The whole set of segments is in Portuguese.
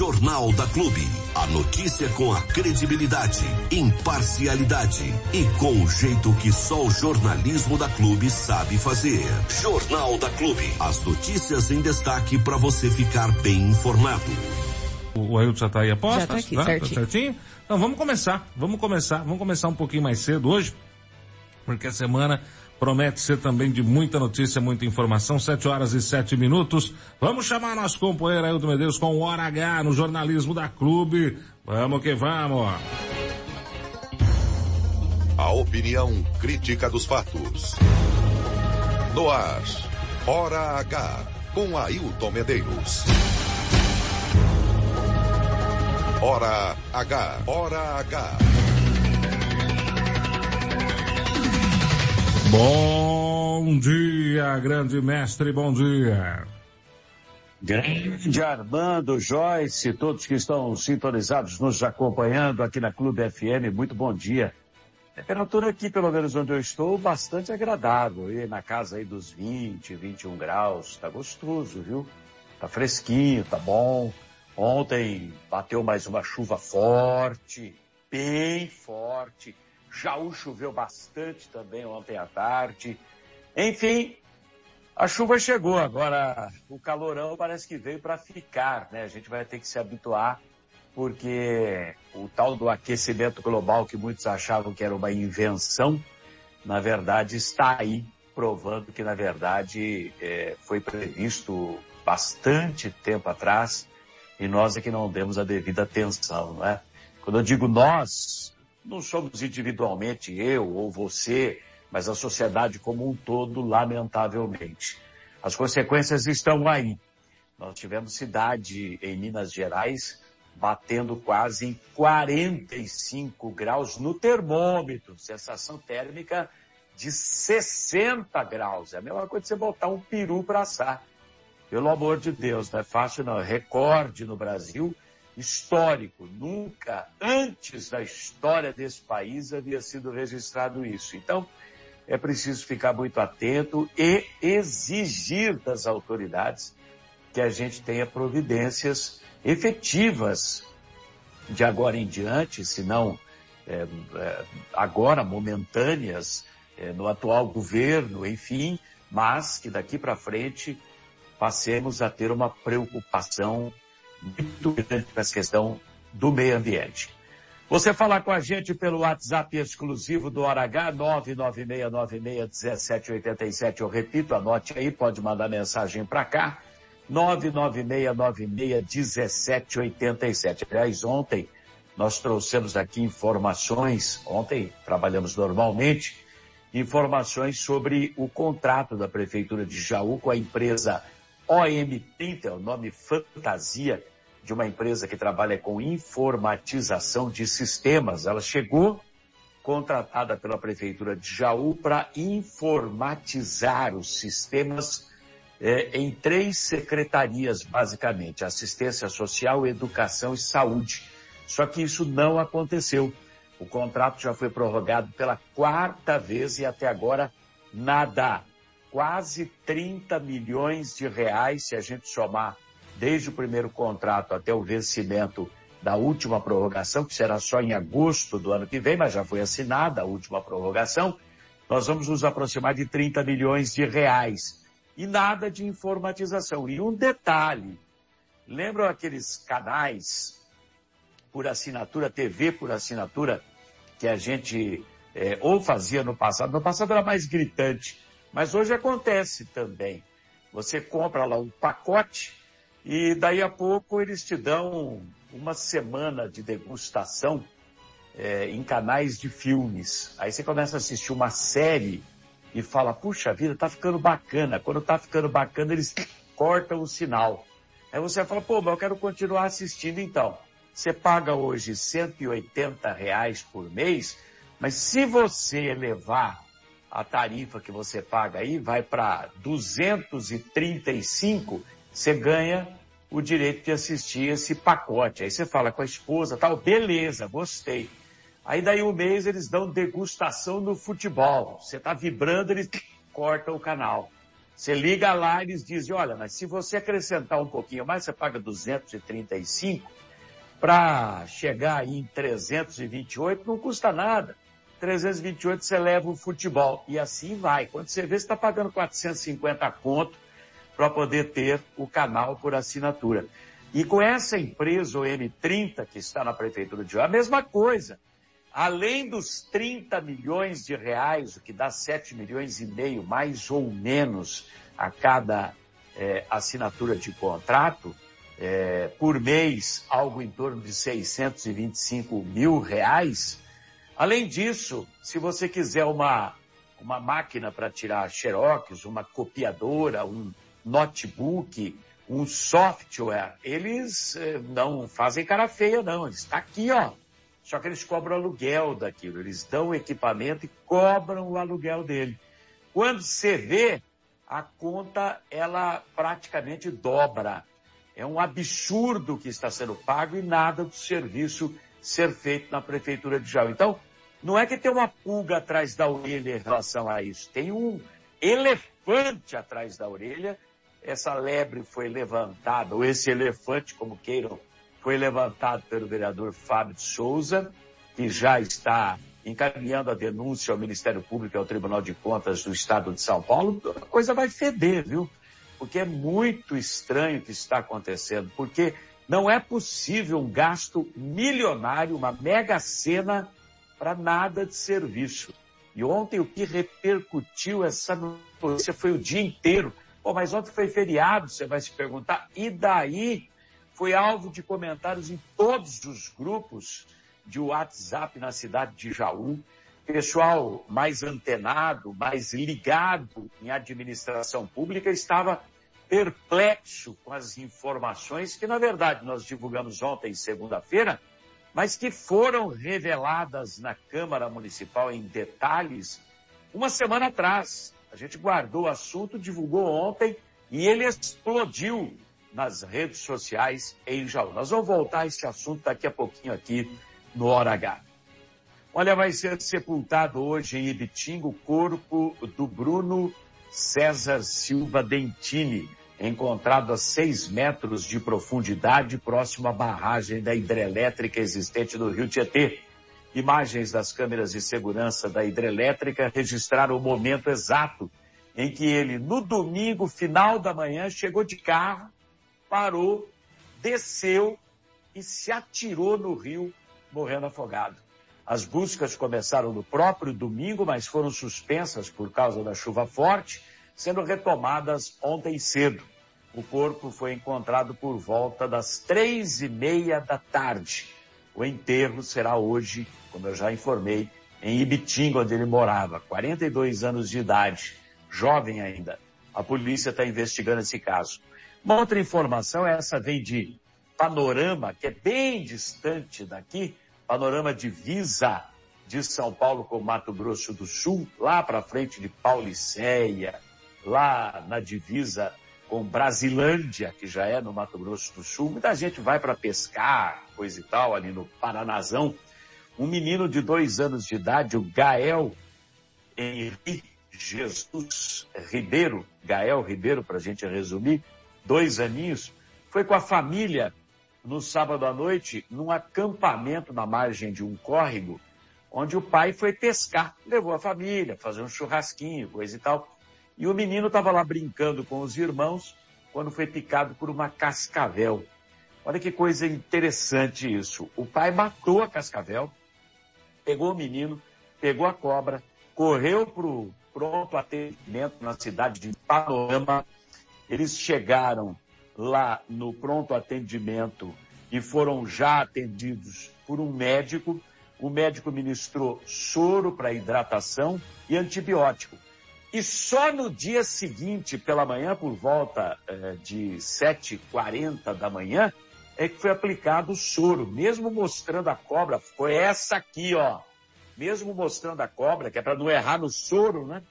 Jornal da Clube. A notícia com a credibilidade, imparcialidade e com o jeito que só o jornalismo da Clube sabe fazer. Jornal da Clube. As notícias em destaque para você ficar bem informado. O Ailton já está aí a posto? Já tá aqui, tá? certinho. Tá certinho? Então vamos começar, vamos começar, vamos começar um pouquinho mais cedo hoje, porque a semana promete ser também de muita notícia, muita informação, sete horas e sete minutos. Vamos chamar nosso companheiro Ailton Medeiros com o Hora H no jornalismo da Clube. Vamos que vamos. A opinião crítica dos fatos. No ar, Hora H, com Ailton Medeiros. Hora H, Hora H. Bom dia, grande mestre, bom dia. Grande Armando, Joyce, todos que estão sintonizados, nos acompanhando aqui na Clube FM, muito bom dia. Temperatura aqui, pelo menos onde eu estou, bastante agradável, e na casa aí dos 20, 21 graus, tá gostoso, viu? Tá fresquinho, tá bom. Ontem bateu mais uma chuva forte, bem forte. Jaú choveu bastante também ontem à tarde. Enfim, a chuva chegou, agora o calorão parece que veio para ficar, né? A gente vai ter que se habituar, porque o tal do aquecimento global que muitos achavam que era uma invenção, na verdade está aí, provando que na verdade é, foi previsto bastante tempo atrás e nós é que não demos a devida atenção, não é? Quando eu digo nós, não somos individualmente eu ou você, mas a sociedade como um todo, lamentavelmente. As consequências estão aí. Nós tivemos cidade em Minas Gerais batendo quase em 45 graus no termômetro, sensação térmica de 60 graus. É a mesma coisa que você botar um peru para assar. Pelo amor de Deus, não é fácil não. Recorde no Brasil histórico. Nunca antes da história desse país havia sido registrado isso. Então, é preciso ficar muito atento e exigir das autoridades que a gente tenha providências efetivas de agora em diante, se não é, é, agora momentâneas é, no atual governo, enfim, mas que daqui para frente passemos a ter uma preocupação muito grande com essa questão do meio ambiente. Você falar com a gente pelo WhatsApp exclusivo do Hora H, 996961787. Eu repito, anote aí, pode mandar mensagem para cá. 996961787. Aliás, ontem nós trouxemos aqui informações, ontem trabalhamos normalmente, informações sobre o contrato da Prefeitura de Jaú com a empresa OM30, é o nome fantasia de uma empresa que trabalha com informatização de sistemas. Ela chegou contratada pela Prefeitura de Jaú para informatizar os sistemas eh, em três secretarias, basicamente, assistência social, educação e saúde. Só que isso não aconteceu. O contrato já foi prorrogado pela quarta vez e até agora nada. Quase 30 milhões de reais, se a gente somar desde o primeiro contrato até o vencimento da última prorrogação, que será só em agosto do ano que vem, mas já foi assinada a última prorrogação, nós vamos nos aproximar de 30 milhões de reais. E nada de informatização. E um detalhe, lembram aqueles canais por assinatura, TV por assinatura, que a gente é, ou fazia no passado, no passado era mais gritante, mas hoje acontece também. Você compra lá um pacote e daí a pouco eles te dão uma semana de degustação é, em canais de filmes. Aí você começa a assistir uma série e fala, puxa vida, tá ficando bacana. Quando tá ficando bacana, eles cortam o sinal. Aí você fala, pô, mas eu quero continuar assistindo então. Você paga hoje 180 reais por mês, mas se você elevar a tarifa que você paga aí, vai para 235, você ganha o direito de assistir esse pacote. Aí você fala com a esposa, tal, beleza, gostei. Aí daí um mês eles dão degustação no futebol. Você tá vibrando, eles cortam o canal. Você liga lá e eles dizem, olha, mas se você acrescentar um pouquinho mais, você paga 235, para chegar aí em 328 não custa nada. 328 você leva o futebol. E assim vai. Quando você vê, você está pagando 450 conto para poder ter o canal por assinatura. E com essa empresa, o M30, que está na Prefeitura de João, a mesma coisa. Além dos 30 milhões de reais, o que dá 7 milhões e meio, mais ou menos, a cada é, assinatura de contrato, é, por mês, algo em torno de 625 mil reais. Além disso, se você quiser uma, uma máquina para tirar xerox, uma copiadora, um notebook, um software, eles é, não fazem cara feia não, está aqui ó, só que eles cobram aluguel daquilo. Eles dão o equipamento e cobram o aluguel dele. Quando você vê, a conta, ela praticamente dobra. É um absurdo que está sendo pago e nada do serviço ser feito na Prefeitura de Jaú. Então, não é que tem uma pulga atrás da orelha em relação a isso. Tem um elefante atrás da orelha. Essa lebre foi levantada, ou esse elefante, como queiram foi levantado pelo vereador Fábio de Souza, que já está encaminhando a denúncia ao Ministério Público e ao Tribunal de Contas do Estado de São Paulo, a coisa vai feder, viu? Porque é muito estranho o que está acontecendo, porque não é possível um gasto milionário, uma mega cena para nada de serviço. E ontem o que repercutiu essa notícia foi o dia inteiro. Pô, mas ontem foi feriado, você vai se perguntar. E daí? foi alvo de comentários em todos os grupos de WhatsApp na cidade de Jaú. Pessoal mais antenado, mais ligado em administração pública estava perplexo com as informações que, na verdade, nós divulgamos ontem, segunda-feira, mas que foram reveladas na Câmara Municipal em detalhes uma semana atrás. A gente guardou o assunto, divulgou ontem e ele explodiu nas redes sociais em Jaú. Nós vamos voltar a esse assunto daqui a pouquinho aqui no Hora H. Olha, vai ser sepultado hoje em Ibitinga o corpo do Bruno César Silva Dentini, encontrado a seis metros de profundidade próximo à barragem da hidrelétrica existente no Rio Tietê. Imagens das câmeras de segurança da hidrelétrica registraram o momento exato em que ele, no domingo, final da manhã, chegou de carro parou, desceu e se atirou no rio, morrendo afogado. As buscas começaram no próprio domingo, mas foram suspensas por causa da chuva forte, sendo retomadas ontem cedo. O corpo foi encontrado por volta das três e meia da tarde. O enterro será hoje, como eu já informei, em Ibitinga, onde ele morava, 42 anos de idade, jovem ainda. A polícia está investigando esse caso. Uma outra informação, essa vem de Panorama, que é bem distante daqui, Panorama divisa de São Paulo com Mato Grosso do Sul, lá para frente de Paulicéia, lá na divisa com Brasilândia, que já é no Mato Grosso do Sul. Muita gente vai para pescar, coisa e tal, ali no Paranazão. Um menino de dois anos de idade, o Gael Henrique Jesus Ribeiro, Gael Ribeiro, para a gente resumir, dois aninhos, foi com a família no sábado à noite num acampamento na margem de um córrego, onde o pai foi pescar. Levou a família, fazer um churrasquinho, coisa e tal. E o menino estava lá brincando com os irmãos quando foi picado por uma cascavel. Olha que coisa interessante isso. O pai matou a cascavel, pegou o menino, pegou a cobra, correu para o pronto atendimento na cidade de Panorama, eles chegaram lá no pronto atendimento e foram já atendidos por um médico. O médico ministrou soro para hidratação e antibiótico. E só no dia seguinte, pela manhã, por volta eh, de 7h40 da manhã, é que foi aplicado o soro, mesmo mostrando a cobra, foi essa aqui, ó. Mesmo mostrando a cobra, que é para não errar no soro, né?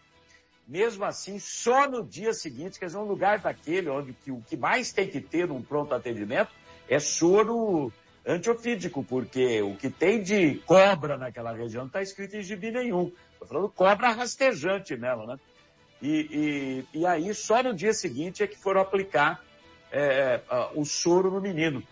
mesmo assim, só no dia seguinte, quer dizer, um lugar daquele onde que, o que mais tem que ter num pronto atendimento é soro antiofídico, porque o que tem de cobra naquela região não está escrito em gibi nenhum. Estou falando cobra rastejante nela, né? E, e, e aí, só no dia seguinte é que foram aplicar é, o soro no menino.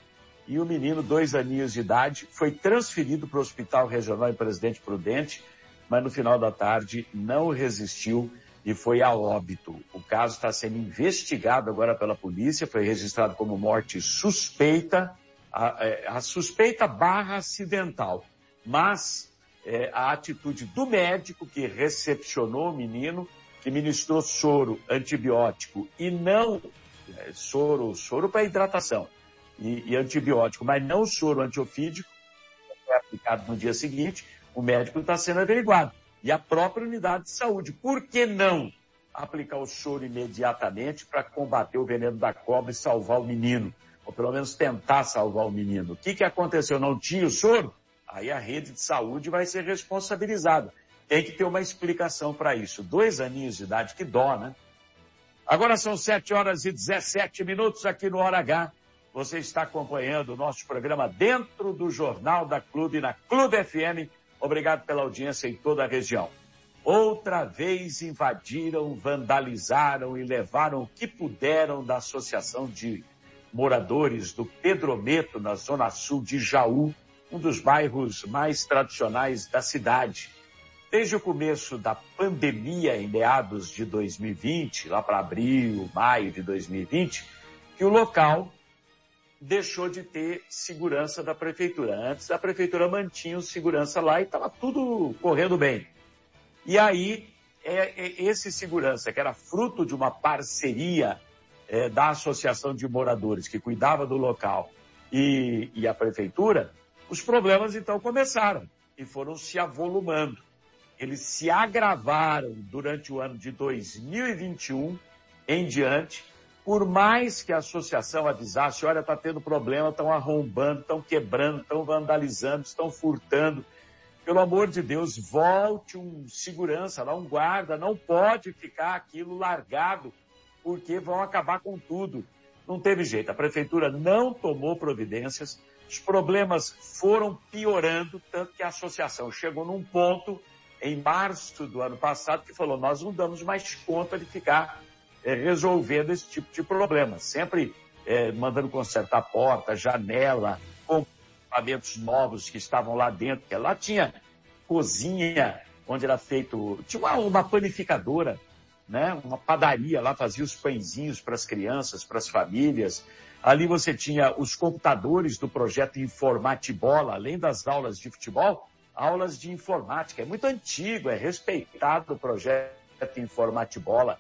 E o menino, dois aninhos de idade, foi transferido para o Hospital Regional em Presidente Prudente, mas no final da tarde não resistiu e foi a óbito. O caso está sendo investigado agora pela polícia, foi registrado como morte suspeita, a, é, a suspeita barra acidental. Mas é, a atitude do médico que recepcionou o menino, que ministrou soro antibiótico e não é, soro, soro para hidratação e, e, antibiótico, mas não soro antiofídico, é aplicado no dia seguinte, o médico está sendo averiguado. E a própria unidade de saúde. Por que não aplicar o soro imediatamente para combater o veneno da cobra e salvar o menino? Ou pelo menos tentar salvar o menino. O que, que aconteceu? Não tinha o soro? Aí a rede de saúde vai ser responsabilizada. Tem que ter uma explicação para isso. Dois aninhos de idade, que dó, né? Agora são 7 horas e 17 minutos aqui no Hora H. Você está acompanhando o nosso programa dentro do Jornal da Clube, na Clube FM. Obrigado pela audiência em toda a região. Outra vez invadiram, vandalizaram e levaram o que puderam da Associação de Moradores do Pedrometo, na Zona Sul de Jaú, um dos bairros mais tradicionais da cidade. Desde o começo da pandemia, em meados de 2020, lá para abril, maio de 2020, que o local deixou de ter segurança da prefeitura. Antes a prefeitura mantinha o segurança lá e estava tudo correndo bem. E aí, é, é, esse segurança, que era fruto de uma parceria é, da Associação de Moradores, que cuidava do local, e, e a prefeitura, os problemas então começaram e foram se avolumando eles se agravaram durante o ano de 2021 em diante, por mais que a associação avisasse, olha, está tendo problema, estão arrombando, estão quebrando, estão vandalizando, estão furtando. Pelo amor de Deus, volte um segurança lá, um guarda, não pode ficar aquilo largado, porque vão acabar com tudo. Não teve jeito, a prefeitura não tomou providências, os problemas foram piorando, tanto que a associação chegou num ponto em março do ano passado, que falou: nós não damos mais conta de ficar é, resolvendo esse tipo de problema. Sempre é, mandando consertar porta, janela, equipamentos novos que estavam lá dentro, porque lá tinha cozinha, onde era feito. Tinha uma, uma panificadora, né? uma padaria lá, fazia os pãezinhos para as crianças, para as famílias. Ali você tinha os computadores do projeto Informatibola, além das aulas de futebol, aulas de informática. É muito antigo, é respeitado o projeto Informatibola.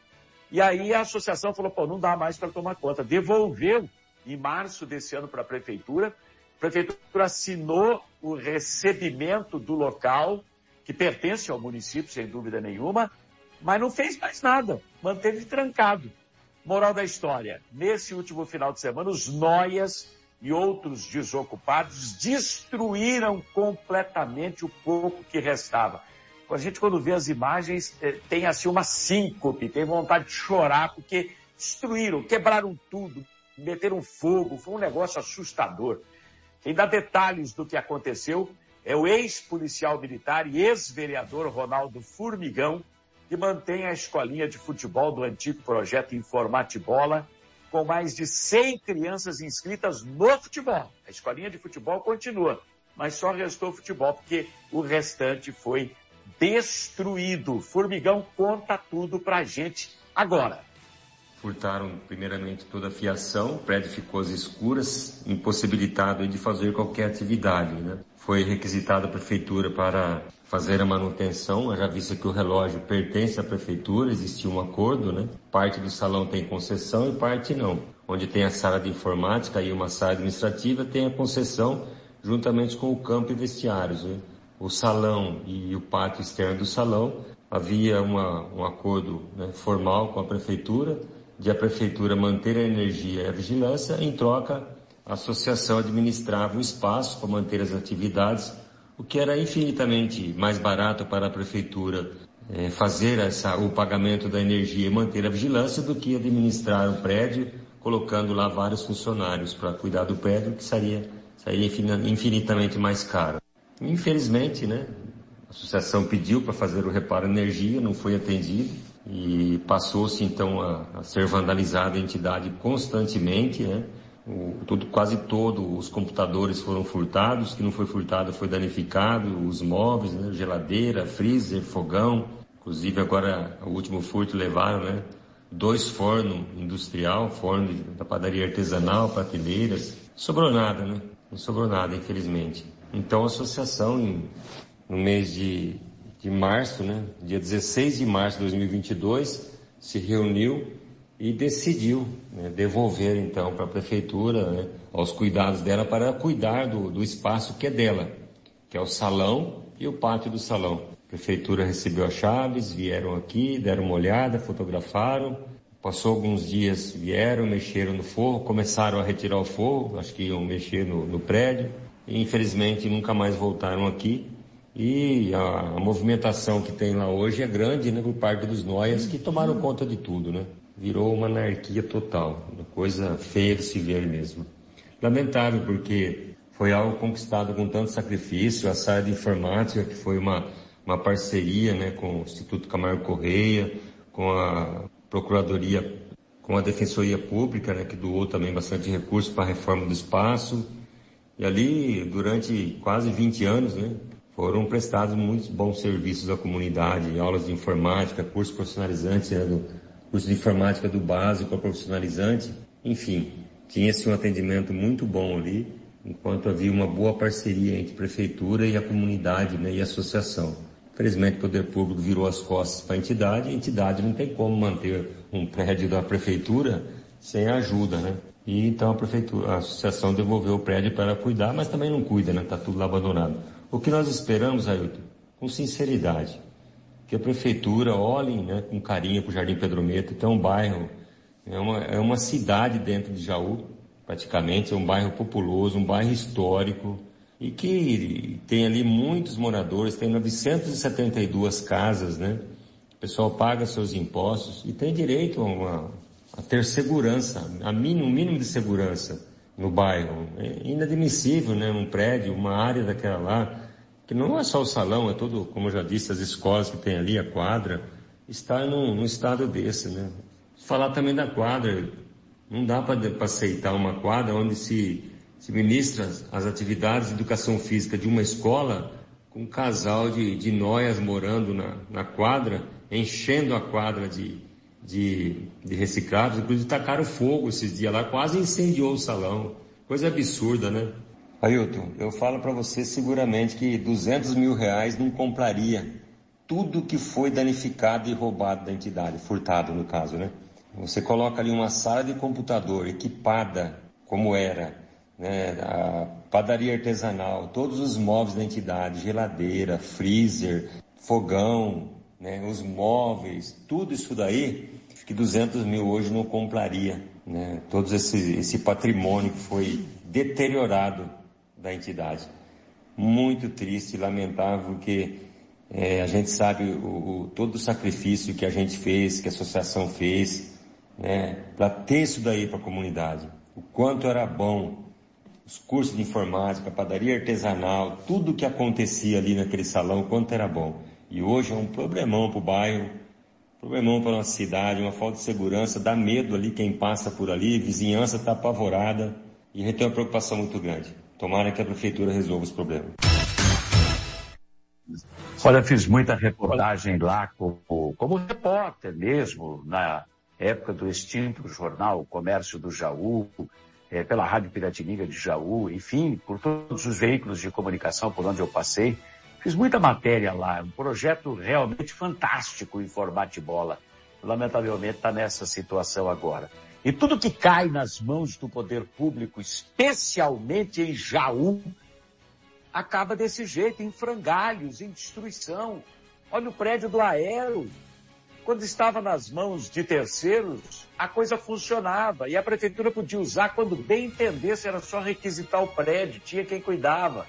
E aí a associação falou, pô, não dá mais para tomar conta. Devolveu em março desse ano para a prefeitura. A prefeitura assinou o recebimento do local, que pertence ao município, sem dúvida nenhuma, mas não fez mais nada. Manteve trancado. Moral da história. Nesse último final de semana, os noias e outros desocupados destruíram completamente o pouco que restava. A gente, quando vê as imagens, eh, tem assim uma síncope, tem vontade de chorar, porque destruíram, quebraram tudo, meteram fogo, foi um negócio assustador. Quem dá detalhes do que aconteceu é o ex-policial militar e ex-vereador Ronaldo Formigão, que mantém a escolinha de futebol do antigo projeto Informatibola, com mais de 100 crianças inscritas no futebol. A escolinha de futebol continua, mas só restou futebol porque o restante foi destruído. Formigão conta tudo pra gente agora. Furtaram primeiramente toda a fiação, o prédio ficou às escuras, impossibilitado de fazer qualquer atividade. Né? Foi requisitada a prefeitura para fazer a manutenção, já visto que o relógio pertence à prefeitura, existiu um acordo, né? Parte do salão tem concessão e parte não. Onde tem a sala de informática e uma sala administrativa tem a concessão juntamente com o campo e vestiários. Né? O salão e o pátio externo do salão havia uma, um acordo né, formal com a prefeitura de a prefeitura manter a energia e a vigilância, em troca a associação administrava o espaço para manter as atividades o que era infinitamente mais barato para a prefeitura é, fazer essa, o pagamento da energia e manter a vigilância do que administrar o prédio, colocando lá vários funcionários para cuidar do prédio, que seria, seria infinitamente mais caro. Infelizmente, né, a associação pediu para fazer o reparo energia, não foi atendido. E passou-se então a, a, ser vandalizada a entidade constantemente, né? O, tudo, quase todos os computadores foram furtados, que não foi furtado foi danificado, os móveis, né? geladeira, freezer, fogão, inclusive agora o último furto levaram, né? Dois fornos industrial, forno da padaria artesanal, prateleiras, sobrou nada, né? Não sobrou nada, infelizmente. Então a associação, em, no mês de de março, né, dia 16 de março de 2022, se reuniu e decidiu né, devolver então para a prefeitura, né, aos cuidados dela, para cuidar do, do espaço que é dela, que é o salão e o pátio do salão. A prefeitura recebeu as chaves, vieram aqui, deram uma olhada, fotografaram, passou alguns dias, vieram, mexeram no forro, começaram a retirar o forro, acho que iam mexer no, no prédio, e infelizmente nunca mais voltaram aqui. E a, a, movimentação que tem lá hoje é grande, né, por parte dos noias que tomaram conta de tudo, né? Virou uma anarquia total, uma coisa feia de se ver mesmo. Lamentável porque foi algo conquistado com tanto sacrifício, a SAR de Informática, que foi uma, uma parceria, né, com o Instituto Camargo Correia, com a Procuradoria, com a Defensoria Pública, né, que doou também bastante recursos para a reforma do espaço. E ali, durante quase 20 anos, né, foram prestados muitos bons serviços à comunidade, aulas de informática, curso profissionalizante, né, do, curso de informática do básico ao profissionalizante, enfim, tinha-se um atendimento muito bom ali, enquanto havia uma boa parceria entre prefeitura e a comunidade né, e a associação. Felizmente o poder público virou as costas para a entidade, a entidade não tem como manter um prédio da prefeitura sem ajuda, né? E então a prefeitura, a associação devolveu o prédio para cuidar, mas também não cuida, né? Está tudo lá abandonado. O que nós esperamos, Ailton, com sinceridade, que a prefeitura olhe né, com carinho para o Jardim Pedro Meto, que é um bairro, é uma, é uma cidade dentro de Jaú, praticamente, é um bairro populoso, um bairro histórico, e que tem ali muitos moradores, tem 972 casas, né? O pessoal paga seus impostos e tem direito a, uma, a ter segurança, a mínimo, um mínimo de segurança no bairro. É inadmissível, né? Um prédio, uma área daquela lá, que não é só o salão, é todo, como eu já disse, as escolas que tem ali, a quadra, está num, num estado desse, né? Falar também da quadra, não dá para aceitar uma quadra onde se, se ministra as atividades de educação física de uma escola com um casal de, de noias morando na, na quadra, enchendo a quadra de, de, de reciclados, inclusive tacaram fogo esses dias lá, quase incendiou o salão. Coisa absurda, né? Ailton, eu falo para você seguramente que 200 mil reais não compraria tudo que foi danificado e roubado da entidade, furtado no caso, né? Você coloca ali uma sala de computador equipada como era, né? A padaria artesanal, todos os móveis da entidade, geladeira, freezer, fogão, né? Os móveis, tudo isso daí que 200 mil hoje não compraria, né? Todo esse, esse patrimônio que foi deteriorado da entidade. Muito triste e lamentável, porque é, a gente sabe o, o, todo o sacrifício que a gente fez, que a associação fez, né? Para ter isso daí para a comunidade. O quanto era bom, os cursos de informática, padaria artesanal, tudo que acontecia ali naquele salão, quanto era bom. E hoje é um problemão para o bairro, Problemão para nossa cidade, uma falta de segurança, dá medo ali quem passa por ali, vizinhança está apavorada e a gente tem uma preocupação muito grande. Tomara que a prefeitura resolva os problemas. Olha, fiz muita reportagem lá como, como repórter mesmo, na época do extinto jornal Comércio do Jaú, é, pela Rádio Piratininga de Jaú, enfim, por todos os veículos de comunicação por onde eu passei. Fiz muita matéria lá, um projeto realmente fantástico em formato bola. Lamentavelmente está nessa situação agora. E tudo que cai nas mãos do poder público, especialmente em Jaú, acaba desse jeito, em frangalhos, em destruição. Olha o prédio do Aero. Quando estava nas mãos de terceiros, a coisa funcionava e a prefeitura podia usar quando bem entendesse, era só requisitar o prédio, tinha quem cuidava.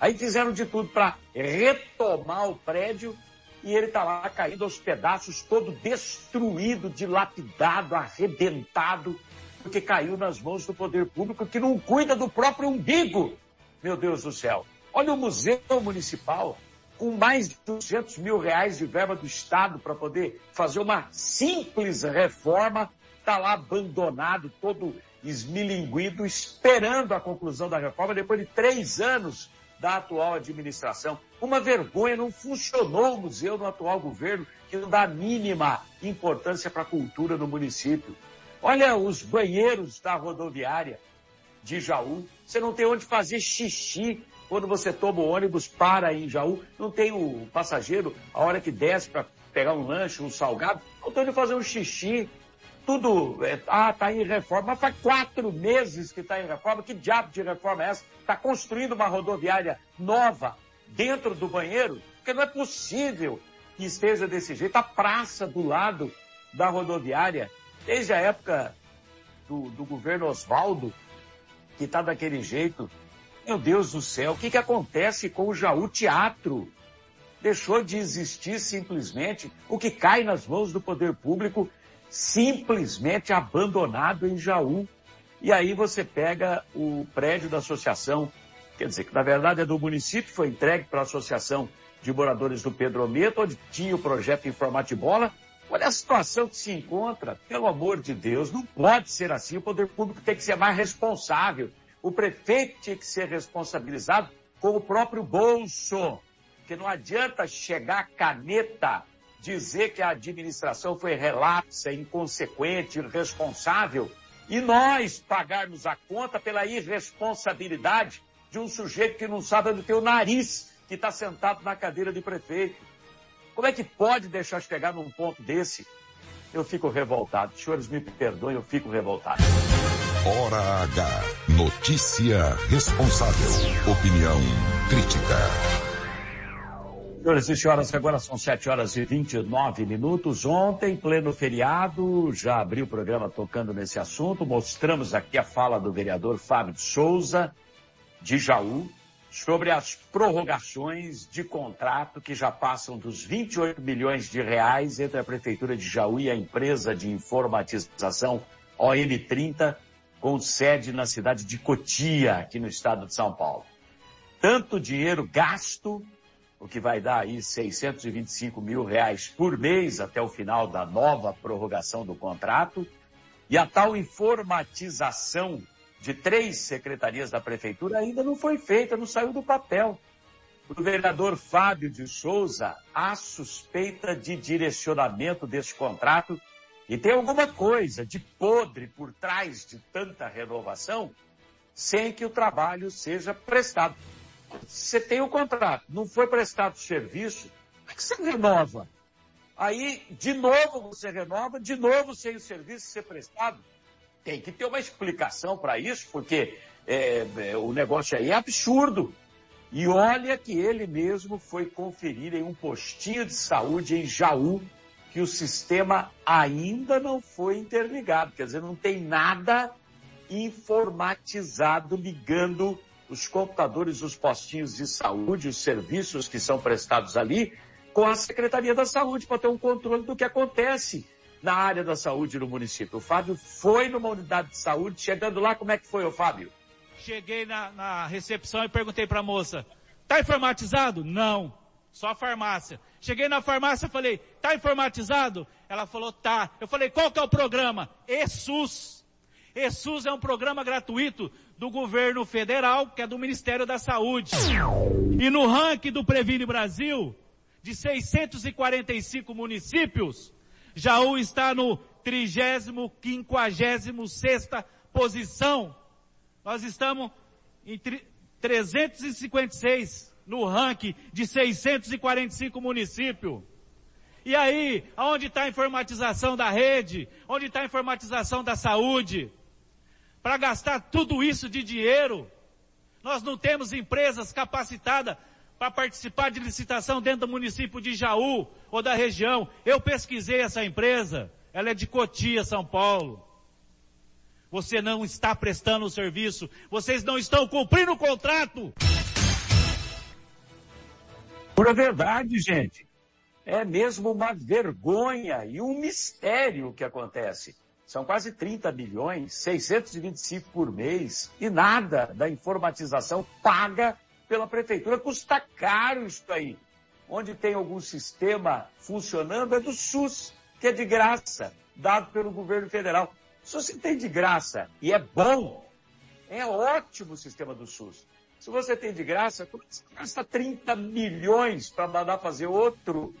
Aí fizeram de tudo para retomar o prédio e ele está lá caindo aos pedaços, todo destruído, dilapidado, arrebentado, porque caiu nas mãos do poder público que não cuida do próprio umbigo. Meu Deus do céu. Olha o Museu Municipal. com mais de 200 mil reais de verba do Estado para poder fazer uma simples reforma, está lá abandonado, todo esmilinguido, esperando a conclusão da reforma depois de três anos da atual administração. Uma vergonha, não funcionou o museu no atual governo, que não dá a mínima importância para a cultura do município. Olha os banheiros da rodoviária de Jaú, você não tem onde fazer xixi quando você toma o ônibus, para em Jaú, não tem o passageiro, a hora que desce para pegar um lanche, um salgado, não tem onde fazer um xixi, tudo, é, ah, tá em reforma, mas faz quatro meses que está em reforma, que diabo de reforma é essa? Está construindo uma rodoviária nova dentro do banheiro? Porque não é possível que esteja desse jeito. A praça do lado da rodoviária, desde a época do, do governo Oswaldo, que está daquele jeito. Meu Deus do céu, o que, que acontece com o Jaú Teatro? Deixou de existir simplesmente. O que cai nas mãos do poder público simplesmente abandonado em Jaú. E aí você pega o prédio da associação, quer dizer, que na verdade é do município, foi entregue para a associação de moradores do Pedrometo, onde tinha o projeto Informate Bola. Olha a situação que se encontra, pelo amor de Deus, não pode ser assim. O poder público tem que ser mais responsável. O prefeito tinha que ser responsabilizado com o próprio bolso. Porque não adianta chegar caneta dizer que a administração foi relapsa, inconsequente, irresponsável, e nós pagarmos a conta pela irresponsabilidade de um sujeito que não sabe onde tem o nariz, que está sentado na cadeira de prefeito. Como é que pode deixar chegar num ponto desse? Eu fico revoltado. Senhores, me perdoem, eu fico revoltado. Hora H. Notícia responsável. Opinião crítica. Senhoras e senhoras, agora são 7 horas e 29 minutos. Ontem, pleno feriado, já abri o programa tocando nesse assunto. Mostramos aqui a fala do vereador Fábio Souza, de Jaú, sobre as prorrogações de contrato que já passam dos 28 milhões de reais entre a Prefeitura de Jaú e a empresa de informatização OM30, com sede na cidade de Cotia, aqui no estado de São Paulo. Tanto dinheiro gasto o que vai dar aí 625 mil reais por mês até o final da nova prorrogação do contrato, e a tal informatização de três secretarias da prefeitura ainda não foi feita, não saiu do papel. O vereador Fábio de Souza, há suspeita de direcionamento desse contrato e tem alguma coisa de podre por trás de tanta renovação sem que o trabalho seja prestado. Você tem o contrato, não foi prestado serviço, é que você renova? Aí, de novo você renova, de novo sem o serviço ser prestado. Tem que ter uma explicação para isso, porque é, é, o negócio aí é absurdo. E olha que ele mesmo foi conferir em um postinho de saúde em Jaú que o sistema ainda não foi interligado. Quer dizer, não tem nada informatizado ligando os computadores os postinhos de saúde, os serviços que são prestados ali, com a Secretaria da Saúde, para ter um controle do que acontece na área da saúde no município. O Fábio foi numa unidade de saúde, chegando lá, como é que foi, o Fábio? Cheguei na, na recepção e perguntei para a moça, tá informatizado? Não, só a farmácia. Cheguei na farmácia e falei, tá informatizado? Ela falou, tá. Eu falei, qual que é o programa? ESUS. ESUS é um programa gratuito do governo federal, que é do Ministério da Saúde. E no ranking do Previne Brasil, de 645 municípios, Jaú está no 30 56 posição. Nós estamos em 356 no ranking de 645 municípios. E aí, aonde está a informatização da rede? Onde está a informatização da saúde? Para gastar tudo isso de dinheiro. Nós não temos empresas capacitadas para participar de licitação dentro do município de Jaú ou da região. Eu pesquisei essa empresa, ela é de Cotia, São Paulo. Você não está prestando o serviço, vocês não estão cumprindo o contrato. Por verdade, gente. É mesmo uma vergonha e um mistério o que acontece. São quase 30 milhões, 625 por mês, e nada da informatização paga pela prefeitura. Custa caro isso aí. onde tem algum sistema funcionando é do SUS, que é de graça, dado pelo governo federal. Se você tem de graça e é bom, é ótimo o sistema do SUS. Se você tem de graça, é gasta 30 milhões para mandar fazer outro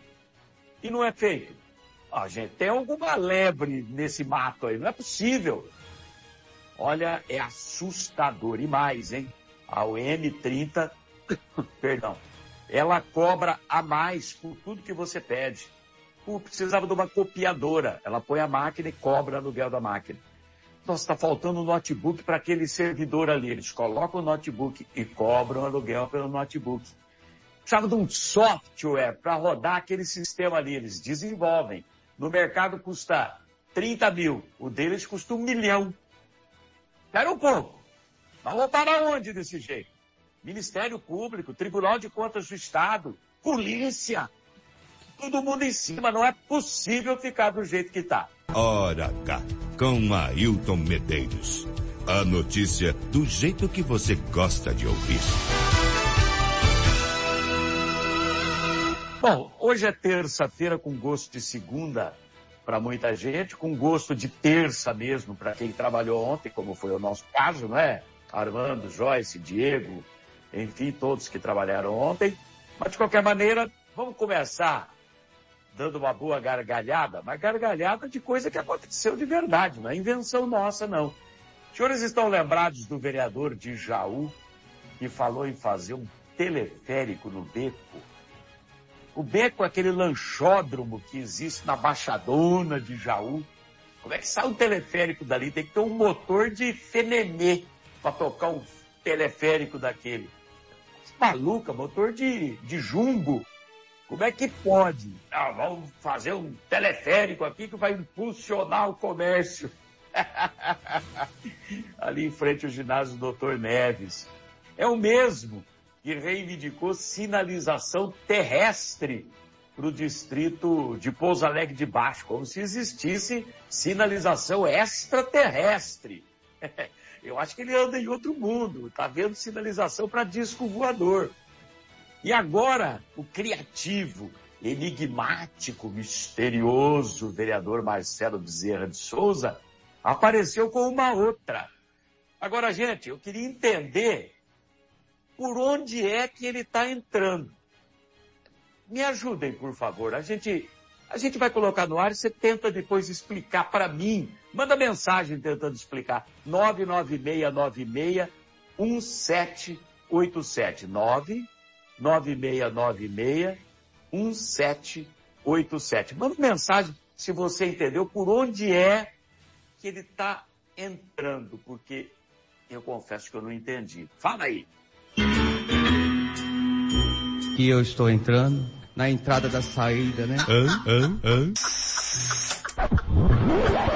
e não é feito? Ah, gente, tem alguma lebre nesse mato aí, não é possível. Olha, é assustador e mais, hein? A OM30, perdão, ela cobra a mais por tudo que você pede. Uh, precisava de uma copiadora. Ela põe a máquina e cobra aluguel da máquina. Nossa, está faltando um notebook para aquele servidor ali. Eles colocam o notebook e cobram aluguel pelo notebook. Precisava de um software para rodar aquele sistema ali. Eles desenvolvem. No mercado custa 30 mil. O deles custa um milhão. Espera um pouco. Mas vou parar onde desse jeito? Ministério Público, Tribunal de Contas do Estado, polícia. Todo mundo em cima. Não é possível ficar do jeito que está. Hora H, com Ailton Medeiros. A notícia do jeito que você gosta de ouvir. Bom, hoje é terça-feira com gosto de segunda para muita gente, com gosto de terça mesmo para quem trabalhou ontem, como foi o nosso caso, não é? Armando, Joyce, Diego, enfim, todos que trabalharam ontem. Mas de qualquer maneira, vamos começar dando uma boa gargalhada, mas gargalhada de coisa que aconteceu de verdade, não é invenção nossa, não. Os senhores estão lembrados do vereador de Jaú, que falou em fazer um teleférico no beco? O beco é aquele lanchódromo que existe na Baixadona de Jaú. Como é que sai um teleférico dali? Tem que ter um motor de fenemê para tocar um teleférico daquele. Maluca, motor de, de jumbo. Como é que pode? Ah, vamos fazer um teleférico aqui que vai impulsionar o comércio. Ali em frente ao ginásio Doutor Neves. É o mesmo que reivindicou sinalização terrestre para o distrito de Pouso Alegre de Baixo, como se existisse sinalização extraterrestre. Eu acho que ele anda em outro mundo, está vendo sinalização para disco voador. E agora, o criativo, enigmático, misterioso vereador Marcelo Bezerra de Souza apareceu com uma outra. Agora, gente, eu queria entender por onde é que ele está entrando. Me ajudem, por favor. A gente, a gente vai colocar no ar e você tenta depois explicar para mim. Manda mensagem tentando explicar. 99696 1787. 99696 1787. Manda mensagem se você entendeu por onde é que ele está entrando, porque eu confesso que eu não entendi. Fala aí. Que eu estou entrando na entrada da saída, né?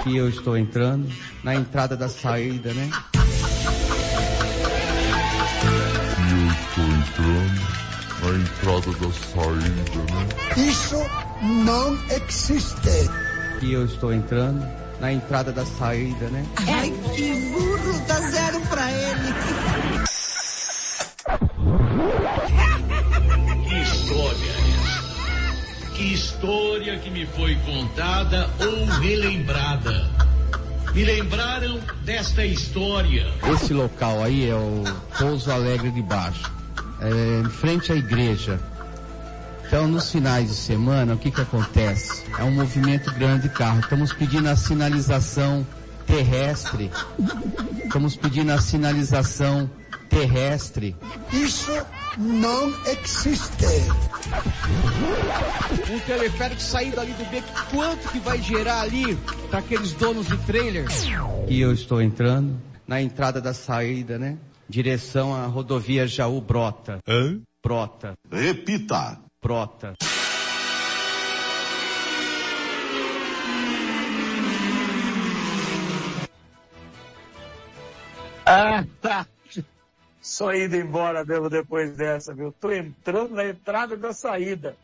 Que eu estou entrando na entrada da saída, né? E eu estou entrando na entrada da saída, né? Isso não existe. Que eu estou entrando na entrada da saída, né? Ai, que burro, dá zero pra ele. Que história que me foi contada ou relembrada? Me lembraram desta história. Esse local aí é o Pouso Alegre de Baixo, é, em frente à igreja. Então, nos finais de semana, o que que acontece? É um movimento grande de carro. Estamos pedindo a sinalização terrestre. Estamos pedindo a sinalização terrestre. Isso não existe. Um teleférico saindo ali do beco, quanto que vai gerar ali para aqueles donos de trailer? E eu estou entrando na entrada da saída, né? Direção à rodovia Jaú Brota. Hã? Brota. Repita. Brota. Ah, tá. Só indo embora mesmo depois dessa, viu? Tô entrando na entrada da saída.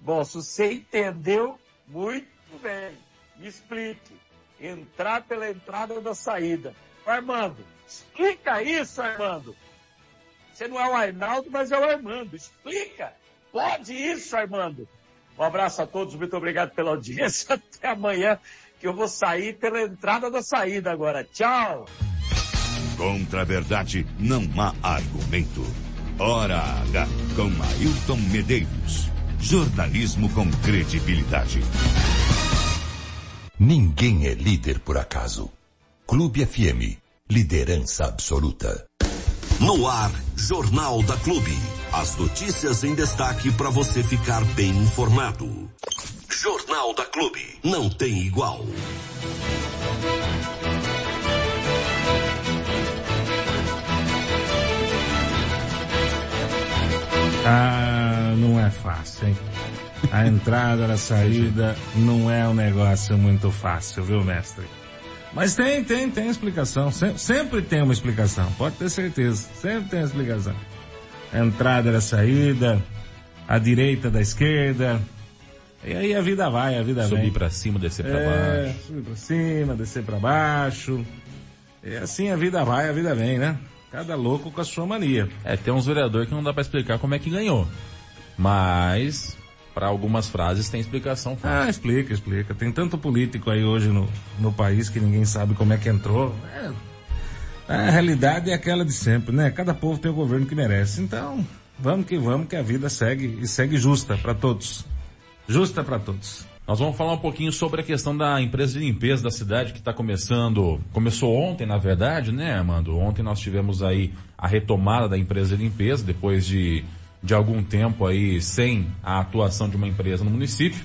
Bom, se você entendeu, muito bem. Me explique. Entrar pela entrada da saída. Armando, explica isso, Armando. Você não é o Arnaldo, mas é o Armando. Explica. pode isso, Armando. Um abraço a todos, muito obrigado pela audiência. Até amanhã, que eu vou sair pela entrada da saída agora. Tchau! Contra a verdade não há argumento. Hora H com Ailton Medeiros. Jornalismo com credibilidade. Ninguém é líder por acaso. Clube FM. Liderança absoluta. No ar, Jornal da Clube. As notícias em destaque para você ficar bem informado. Jornal da Clube. Não tem igual. Ah, não é fácil, hein? A entrada, a saída não é um negócio muito fácil, viu, mestre? Mas tem, tem, tem explicação. Sempre, sempre tem uma explicação, pode ter certeza. Sempre tem explicação. A entrada, a saída, a direita da esquerda. E aí a vida vai, a vida Subir vem. pra cima, descer pra É, baixo. subir pra cima, descer pra baixo. E assim a vida vai, a vida vem, né? Cada louco com a sua mania. É, tem uns vereadores que não dá pra explicar como é que ganhou. Mas, para algumas frases tem explicação fácil. Ah, explica, explica. Tem tanto político aí hoje no, no país que ninguém sabe como é que entrou. É, a realidade é aquela de sempre, né? Cada povo tem o governo que merece. Então, vamos que vamos, que a vida segue e segue justa para todos. Justa para todos. Nós vamos falar um pouquinho sobre a questão da empresa de limpeza da cidade que está começando, começou ontem na verdade, né Armando? Ontem nós tivemos aí a retomada da empresa de limpeza, depois de, de algum tempo aí sem a atuação de uma empresa no município.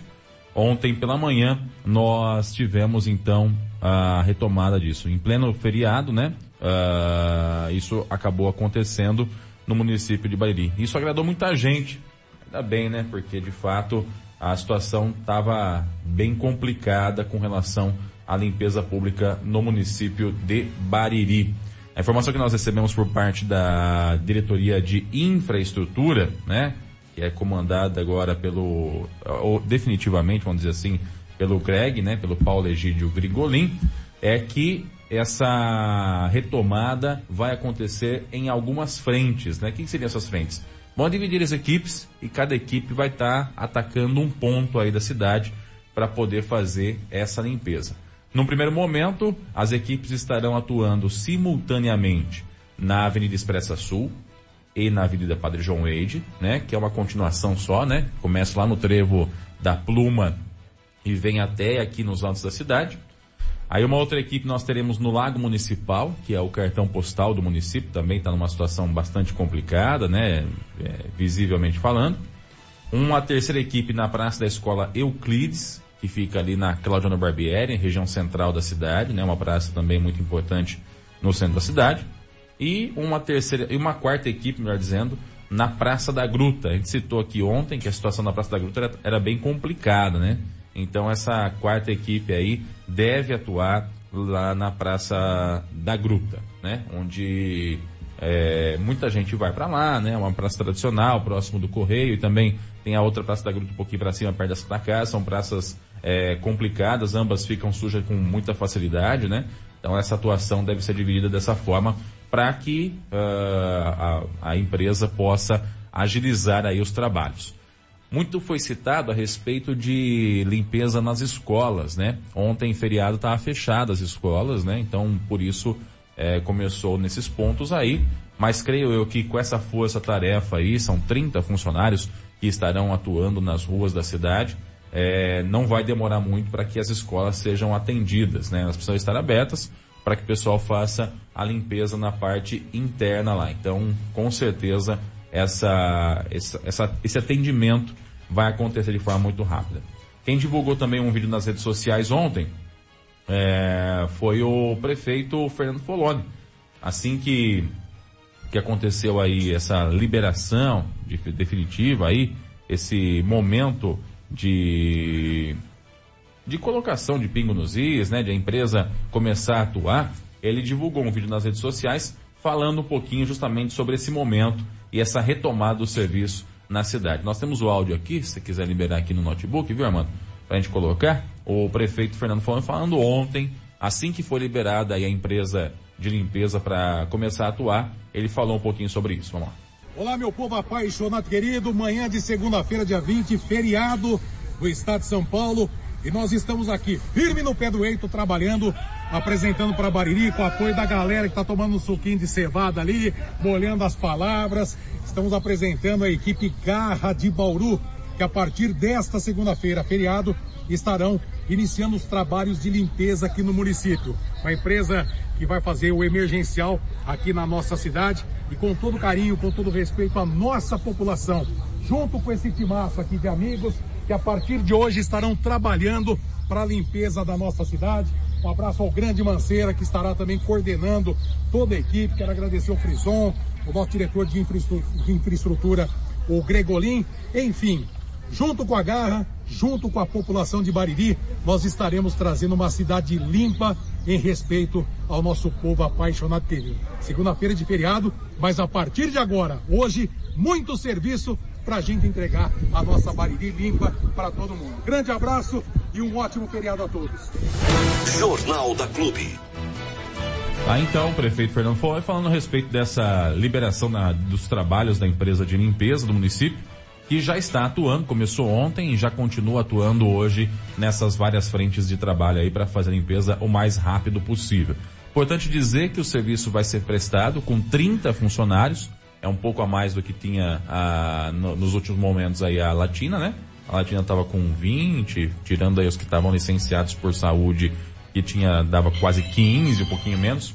Ontem pela manhã nós tivemos então a retomada disso. Em pleno feriado, né? Ah, isso acabou acontecendo no município de Bariri. Isso agradou muita gente. Ainda bem, né? Porque de fato a situação estava bem complicada com relação à limpeza pública no município de Bariri. A informação que nós recebemos por parte da diretoria de infraestrutura, né? Que é comandada agora pelo, ou definitivamente, vamos dizer assim, pelo Greg, né? Pelo Paulo Egídio Grigolin, é que essa retomada vai acontecer em algumas frentes, né? O que seriam essas frentes? Vão dividir as equipes e cada equipe vai estar atacando um ponto aí da cidade para poder fazer essa limpeza. Num primeiro momento, as equipes estarão atuando simultaneamente na Avenida Expressa Sul e na Avenida Padre João Wade, né? Que é uma continuação só, né? Começa lá no trevo da Pluma e vem até aqui nos altos da cidade. Aí uma outra equipe nós teremos no Lago Municipal, que é o cartão postal do município, também está numa situação bastante complicada, né? É, visivelmente falando. Uma terceira equipe na Praça da Escola Euclides, que fica ali na Claudiano Barbieri, região central da cidade, né? Uma praça também muito importante no centro da cidade. E uma terceira, e uma quarta equipe, melhor dizendo, na Praça da Gruta. A gente citou aqui ontem que a situação na Praça da Gruta era, era bem complicada, né? Então essa quarta equipe aí deve atuar lá na Praça da Gruta, né? Onde é, muita gente vai para lá, né? Uma praça tradicional, próximo do Correio e também tem a outra Praça da Gruta um pouquinho para cima, perto da Santa Casa. São praças é, complicadas, ambas ficam sujas com muita facilidade, né? Então essa atuação deve ser dividida dessa forma para que uh, a, a empresa possa agilizar aí os trabalhos. Muito foi citado a respeito de limpeza nas escolas, né? Ontem, feriado, estava fechado as escolas, né? Então, por isso, é, começou nesses pontos aí. Mas creio eu que com essa força-tarefa aí, são 30 funcionários que estarão atuando nas ruas da cidade, é, não vai demorar muito para que as escolas sejam atendidas, né? Elas precisam estar abertas para que o pessoal faça a limpeza na parte interna lá. Então, com certeza, essa, essa, esse atendimento vai acontecer de forma muito rápida. Quem divulgou também um vídeo nas redes sociais ontem é, foi o prefeito Fernando Foloni. Assim que, que aconteceu aí essa liberação de, definitiva aí, esse momento de, de colocação de pingo nos is, né, de a empresa começar a atuar, ele divulgou um vídeo nas redes sociais falando um pouquinho justamente sobre esse momento e essa retomada do serviço na cidade. Nós temos o áudio aqui, se quiser liberar aqui no notebook, viu, Armando? Pra gente colocar. O prefeito Fernando falando, falando ontem, assim que foi liberada aí a empresa de limpeza para começar a atuar, ele falou um pouquinho sobre isso. Vamos lá. Olá, meu povo apaixonado querido. Manhã de segunda-feira, dia 20, feriado do estado de São Paulo. E nós estamos aqui, firme no pé do eito, trabalhando, apresentando para Bariri, com o apoio da galera que está tomando um suquinho de cevada ali, molhando as palavras. Estamos apresentando a equipe Garra de Bauru, que a partir desta segunda-feira, feriado, estarão iniciando os trabalhos de limpeza aqui no município. Uma empresa que vai fazer o emergencial aqui na nossa cidade e com todo carinho, com todo respeito à nossa população, junto com esse timaço aqui de amigos que a partir de hoje estarão trabalhando para a limpeza da nossa cidade. Um abraço ao grande Manceira que estará também coordenando toda a equipe. Quero agradecer ao Frison, o nosso diretor de infraestrutura, o Gregolin, enfim, junto com a Garra, junto com a população de Bariri, nós estaremos trazendo uma cidade limpa em respeito ao nosso povo apaixonado querido. Segunda-feira de feriado, mas a partir de agora, hoje, muito serviço para a gente entregar a nossa Bariri limpa para todo mundo. Grande abraço e um ótimo feriado a todos. Jornal da Clube. Ah, então, o prefeito Fernando foi falando a respeito dessa liberação na, dos trabalhos da empresa de limpeza do município, que já está atuando, começou ontem e já continua atuando hoje nessas várias frentes de trabalho aí para fazer a limpeza o mais rápido possível. Importante dizer que o serviço vai ser prestado com 30 funcionários, é um pouco a mais do que tinha a, no, nos últimos momentos aí a Latina, né? A Latina estava com 20, tirando aí os que estavam licenciados por saúde, que tinha, dava quase 15, um pouquinho menos.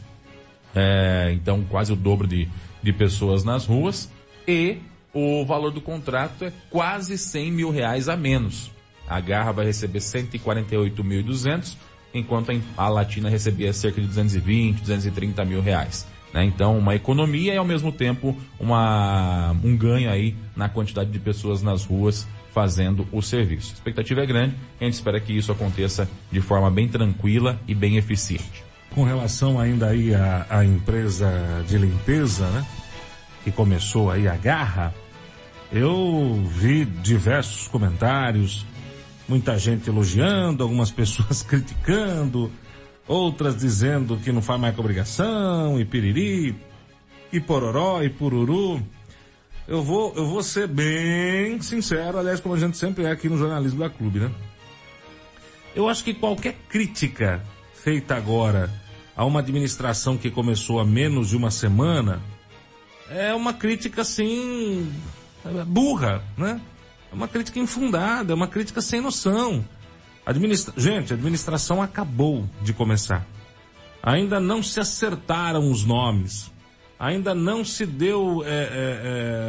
É, então quase o dobro de, de pessoas nas ruas. E o valor do contrato é quase 100 mil reais a menos. A Garra vai receber 148.200, enquanto a Latina recebia cerca de 220, 230 mil reais. Né? Então, uma economia e ao mesmo tempo uma, um ganho aí na quantidade de pessoas nas ruas fazendo o serviço. A expectativa é grande, a gente espera que isso aconteça de forma bem tranquila e bem eficiente. Com relação ainda aí à, à empresa de limpeza, né? Que começou aí a garra, eu vi diversos comentários, muita gente elogiando, algumas pessoas criticando, outras dizendo que não faz mais que obrigação, e piriri, e pororó, e pururu. Eu vou, eu vou ser bem sincero, aliás, como a gente sempre é aqui no jornalismo da clube, né? Eu acho que qualquer crítica feita agora a uma administração que começou há menos de uma semana é uma crítica assim burra, né? É uma crítica infundada, é uma crítica sem noção. Administra... Gente, a administração acabou de começar. Ainda não se acertaram os nomes. Ainda não se deu é, é,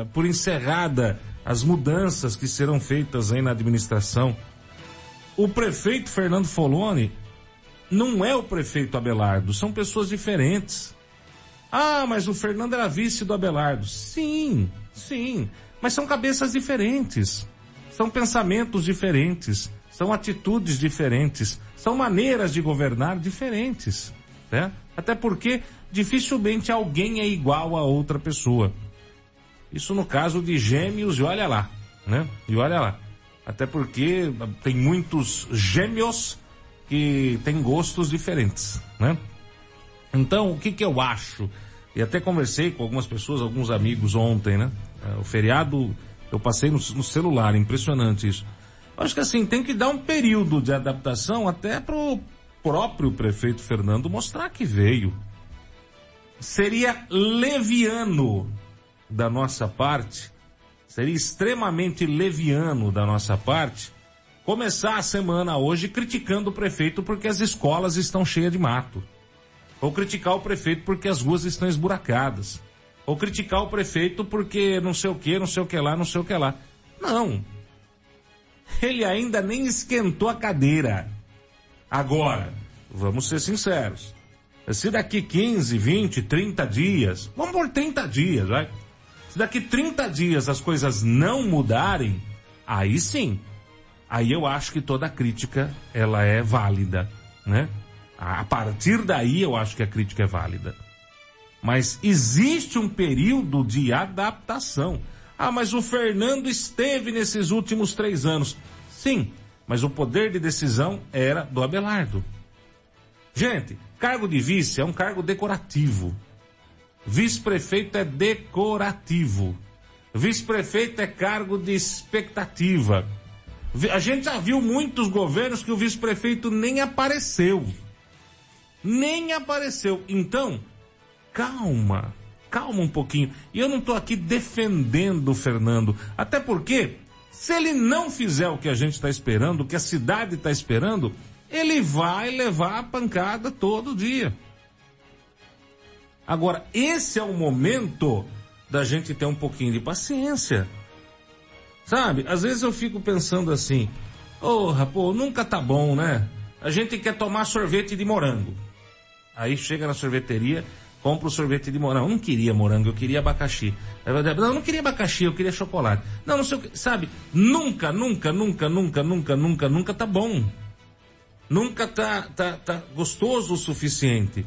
é, por encerrada as mudanças que serão feitas aí na administração. O prefeito Fernando Foloni não é o prefeito Abelardo, são pessoas diferentes. Ah, mas o Fernando era vice do Abelardo. Sim, sim. Mas são cabeças diferentes. São pensamentos diferentes. São atitudes diferentes. São maneiras de governar diferentes. Né? Até porque dificilmente alguém é igual a outra pessoa. Isso no caso de gêmeos, e olha lá, né? E olha lá. Até porque tem muitos gêmeos que têm gostos diferentes, né? Então, o que que eu acho? E até conversei com algumas pessoas, alguns amigos ontem, né? O feriado eu passei no, no celular, impressionante isso. Acho que assim, tem que dar um período de adaptação até pro próprio prefeito Fernando mostrar que veio. Seria leviano da nossa parte, seria extremamente leviano da nossa parte, começar a semana hoje criticando o prefeito porque as escolas estão cheias de mato. Ou criticar o prefeito porque as ruas estão esburacadas. Ou criticar o prefeito porque não sei o que, não sei o que lá, não sei o que lá. Não. Ele ainda nem esquentou a cadeira. Agora, vamos ser sinceros. Se daqui 15, 20, 30 dias, vamos por 30 dias, vai. Se daqui 30 dias as coisas não mudarem, aí sim. Aí eu acho que toda crítica ela é válida, né? A partir daí eu acho que a crítica é válida. Mas existe um período de adaptação. Ah, mas o Fernando esteve nesses últimos três anos. Sim, mas o poder de decisão era do Abelardo. Gente, cargo de vice é um cargo decorativo. Vice-prefeito é decorativo. Vice-prefeito é cargo de expectativa. A gente já viu muitos governos que o vice-prefeito nem apareceu. Nem apareceu. Então, calma. Calma um pouquinho. E eu não estou aqui defendendo o Fernando. Até porque, se ele não fizer o que a gente está esperando, o que a cidade está esperando, ele vai levar a pancada todo dia. Agora, esse é o momento da gente ter um pouquinho de paciência. Sabe? Às vezes eu fico pensando assim, porra, pô, nunca tá bom, né? A gente quer tomar sorvete de morango. Aí chega na sorveteria, compra o sorvete de morango. Eu não queria morango, eu queria abacaxi. Não, eu não queria abacaxi, eu queria chocolate. Não, não sei o que. Sabe? Nunca, nunca, nunca, nunca, nunca, nunca, nunca tá bom. Nunca tá, tá, tá gostoso o suficiente.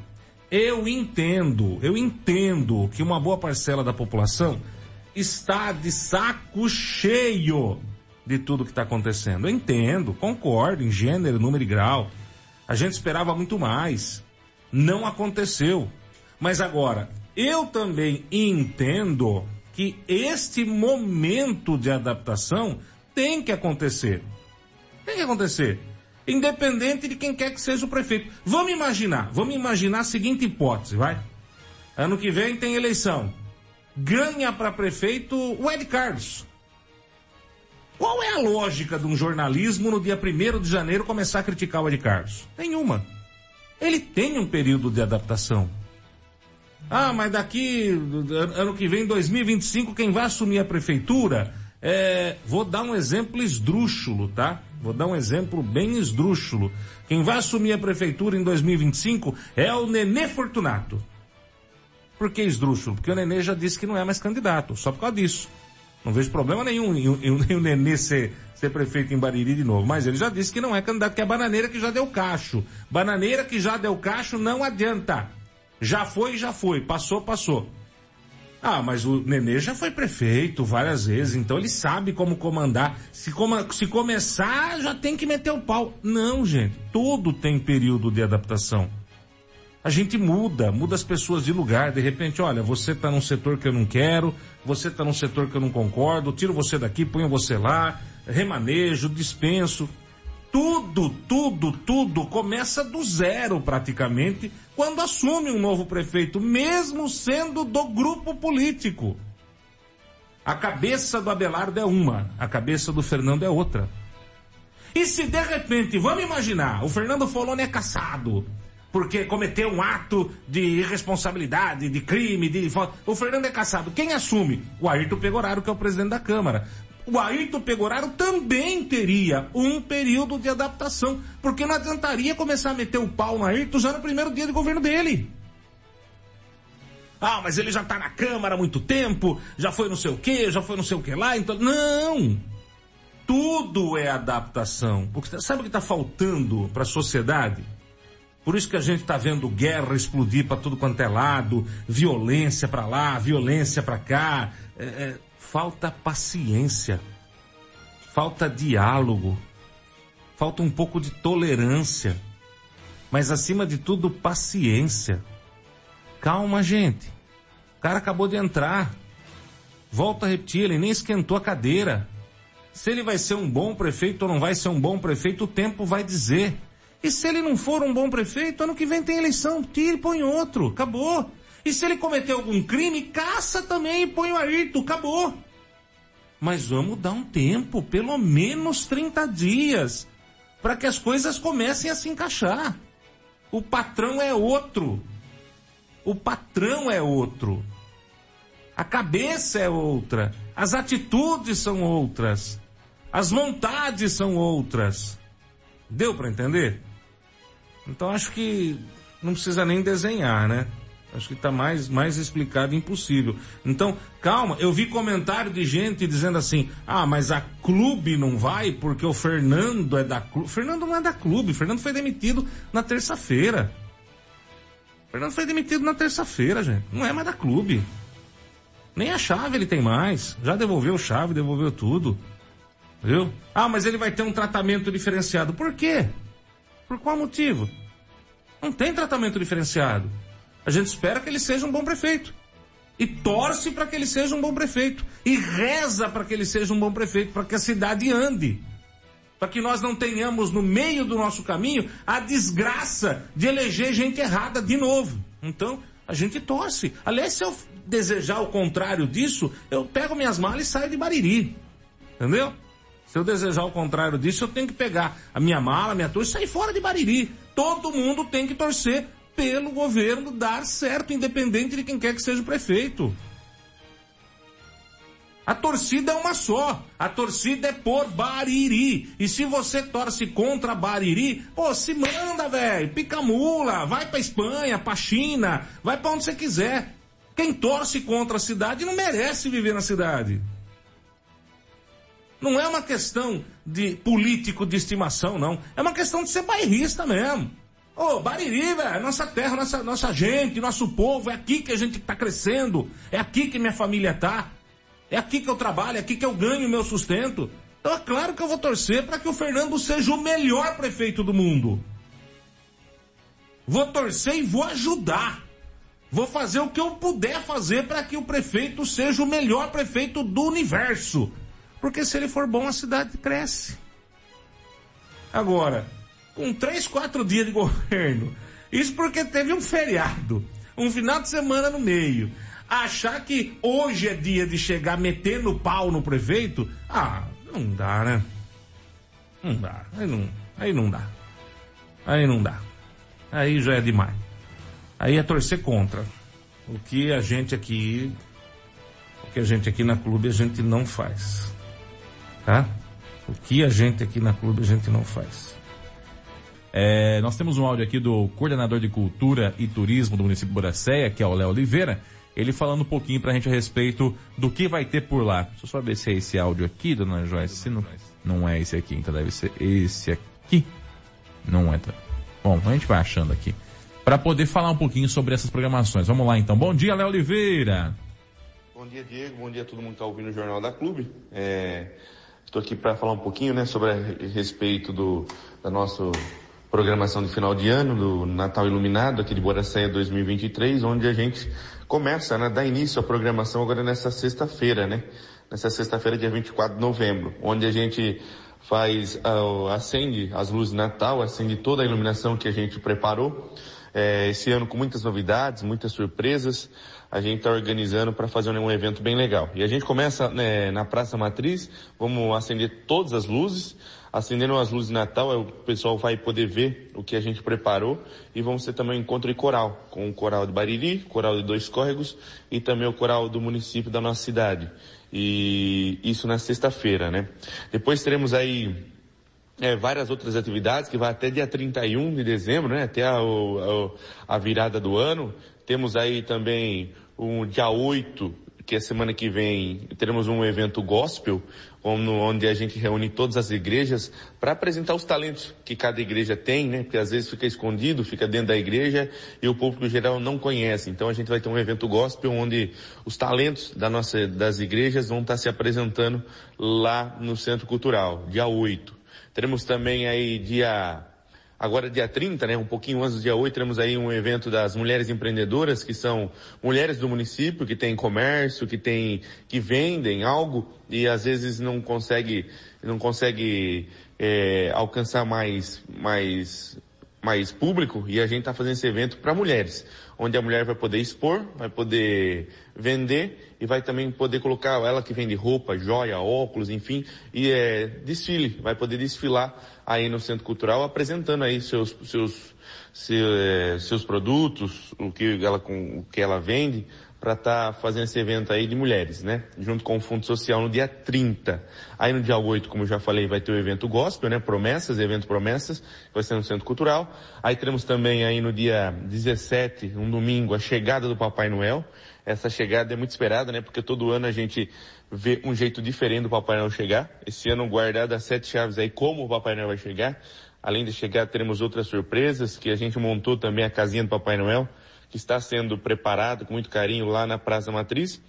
Eu entendo, eu entendo que uma boa parcela da população está de saco cheio de tudo que está acontecendo. Eu entendo, concordo em gênero, número e grau. A gente esperava muito mais. Não aconteceu. Mas agora, eu também entendo que este momento de adaptação tem que acontecer. Tem que acontecer. Independente de quem quer que seja o prefeito. Vamos imaginar, vamos imaginar a seguinte hipótese, vai? Ano que vem tem eleição. Ganha para prefeito o Ed Carlos. Qual é a lógica de um jornalismo no dia 1 de janeiro começar a criticar o Ed Carlos? Nenhuma. Ele tem um período de adaptação. Ah, mas daqui, ano que vem, 2025, quem vai assumir a prefeitura é, vou dar um exemplo esdrúxulo, tá? Vou dar um exemplo bem esdrúxulo. Quem vai assumir a prefeitura em 2025 é o Nenê Fortunato. Por que esdrúxulo? Porque o Nenê já disse que não é mais candidato, só por causa disso. Não vejo problema nenhum em, em- em o Nenê ser, ser prefeito em Bariri de novo. Mas ele já disse que não é candidato, que é bananeira que já deu cacho. Bananeira que já deu cacho não adianta. Já foi, já foi. Passou, passou. Ah, mas o Nenê já foi prefeito várias vezes, então ele sabe como comandar. Se, coma- se começar, já tem que meter o pau. Não, gente. Tudo tem período de adaptação. A gente muda, muda as pessoas de lugar. De repente, olha, você está num setor que eu não quero, você está num setor que eu não concordo, tiro você daqui, ponho você lá, remanejo, dispenso. Tudo, tudo, tudo começa do zero praticamente quando assume um novo prefeito, mesmo sendo do grupo político. A cabeça do Abelardo é uma, a cabeça do Fernando é outra. E se de repente, vamos imaginar, o Fernando Foloni é caçado, porque cometeu um ato de irresponsabilidade, de crime, de. O Fernando é caçado. Quem assume? O Ayrton Pegoraro, que é o presidente da Câmara. O Ayrton Pegoraro também teria um período de adaptação, porque não adiantaria começar a meter o pau no Ayrton já no primeiro dia de governo dele. Ah, mas ele já tá na Câmara há muito tempo, já foi não sei o que, já foi não sei o que lá, então. Não! Tudo é adaptação. O que tá- sabe o que está faltando para a sociedade? Por isso que a gente está vendo guerra explodir para tudo quanto é lado, violência para lá, violência para cá. É, é, falta paciência, falta diálogo, falta um pouco de tolerância, mas acima de tudo paciência. Calma, gente. O cara acabou de entrar. Volto a repetir, ele nem esquentou a cadeira. Se ele vai ser um bom prefeito ou não vai ser um bom prefeito, o tempo vai dizer. E se ele não for um bom prefeito, ano que vem tem eleição, tira e põe outro, acabou. E se ele cometeu algum crime, caça também e põe o Ayrton, acabou. Mas vamos dar um tempo, pelo menos 30 dias, para que as coisas comecem a se encaixar. O patrão é outro. O patrão é outro. A cabeça é outra. As atitudes são outras. As vontades são outras. Deu para entender? Então acho que não precisa nem desenhar, né? Acho que está mais, mais explicado impossível. Então, calma, eu vi comentário de gente dizendo assim, ah, mas a clube não vai porque o Fernando é da clube. Fernando não é da clube, Fernando foi demitido na terça-feira. Fernando foi demitido na terça-feira, gente. Não é mais da clube. Nem a chave ele tem mais. Já devolveu chave, devolveu tudo. Viu? Ah, mas ele vai ter um tratamento diferenciado. Por quê? Por qual motivo? Não tem tratamento diferenciado. A gente espera que ele seja um bom prefeito. E torce para que ele seja um bom prefeito. E reza para que ele seja um bom prefeito, para que a cidade ande. Para que nós não tenhamos no meio do nosso caminho a desgraça de eleger gente errada de novo. Então, a gente torce. Aliás, se eu desejar o contrário disso, eu pego minhas malas e saio de Bariri. Entendeu? Se eu desejar o contrário disso, eu tenho que pegar a minha mala, a minha torre e sair fora de Bariri. Todo mundo tem que torcer pelo governo dar certo, independente de quem quer que seja o prefeito. A torcida é uma só. A torcida é por Bariri. E se você torce contra Bariri, pô, se manda, velho. Pica mula. Vai pra Espanha, pra China. Vai pra onde você quiser. Quem torce contra a cidade não merece viver na cidade. Não é uma questão de político de estimação, não. É uma questão de ser bairrista mesmo. Ô, oh, Bariri, velho, nossa terra, nossa, nossa gente, nosso povo, é aqui que a gente tá crescendo, é aqui que minha família tá, é aqui que eu trabalho, é aqui que eu ganho meu sustento. Então é claro que eu vou torcer para que o Fernando seja o melhor prefeito do mundo. Vou torcer e vou ajudar. Vou fazer o que eu puder fazer para que o prefeito seja o melhor prefeito do universo. Porque se ele for bom, a cidade cresce. Agora, com três, quatro dias de governo. Isso porque teve um feriado, um final de semana no meio. Achar que hoje é dia de chegar metendo pau no prefeito, ah, não dá, né? Não dá. Aí não, aí não dá. Aí não dá. Aí já é demais. Aí é torcer contra. O que a gente aqui, o que a gente aqui na clube a gente não faz. Tá? O que a gente aqui na clube a gente não faz. É, nós temos um áudio aqui do coordenador de cultura e turismo do município de Boracéia, que é o Léo Oliveira, ele falando um pouquinho pra gente a respeito do que vai ter por lá. Deixa eu só ver se é esse áudio aqui, dona Joyce. Se não, não é esse aqui, então deve ser esse aqui. Não é. Tá. Bom, a gente vai achando aqui. Para poder falar um pouquinho sobre essas programações. Vamos lá então. Bom dia, Léo Oliveira. Bom dia, Diego. Bom dia a todo mundo que está ouvindo o Jornal da Clube. Estou é, aqui para falar um pouquinho né, sobre a respeito do, da nosso programação de final de ano do Natal Iluminado aqui de Boracéia 2023, onde a gente começa, né, dá início à programação agora nessa sexta-feira, né? Nessa sexta-feira, dia 24 de novembro, onde a gente faz, uh, acende as luzes de Natal, acende toda a iluminação que a gente preparou. É, esse ano com muitas novidades, muitas surpresas, a gente está organizando para fazer um evento bem legal. E a gente começa né, na Praça Matriz, vamos acender todas as luzes, acendendo as luzes de Natal, é o pessoal vai poder ver o que a gente preparou e vamos ter também um encontro de coral, com o coral de Bariri, coral de Dois Córregos e também o coral do município da nossa cidade. E isso na sexta-feira, né? Depois teremos aí é, várias outras atividades que vai até dia 31 de dezembro, né? Até a, a, a virada do ano. Temos aí também um dia 8 que a semana que vem teremos um evento gospel, onde a gente reúne todas as igrejas para apresentar os talentos que cada igreja tem, né? Porque às vezes fica escondido, fica dentro da igreja e o público geral não conhece. Então a gente vai ter um evento gospel onde os talentos da nossa, das igrejas vão estar se apresentando lá no Centro Cultural, dia 8. Teremos também aí dia Agora, dia 30, né, um pouquinho antes do dia 8, teremos aí um evento das mulheres empreendedoras, que são mulheres do município, que têm comércio, que têm, que vendem algo e às vezes não consegue, não consegue é, alcançar mais, mais, mais público. E a gente está fazendo esse evento para mulheres, onde a mulher vai poder expor, vai poder vender e vai também poder colocar ela que vende roupa, joia, óculos, enfim, e é desfile, vai poder desfilar aí no Centro Cultural apresentando aí seus, seus, seus, é, seus produtos, o que ela, o que ela vende, para estar tá fazendo esse evento aí de mulheres, né? Junto com o Fundo Social no dia 30. Aí no dia 8, como já falei, vai ter o evento gospel, né? Promessas, evento Promessas, vai ser no Centro Cultural. Aí teremos também aí no dia 17, um domingo, a chegada do Papai Noel. Essa chegada é muito esperada, né? Porque todo ano a gente vê um jeito diferente do Papai Noel chegar. Esse ano guardado as sete chaves aí como o Papai Noel vai chegar. Além de chegar, teremos outras surpresas, que a gente montou também a casinha do Papai Noel que está sendo preparado com muito carinho lá na Praça Matriz.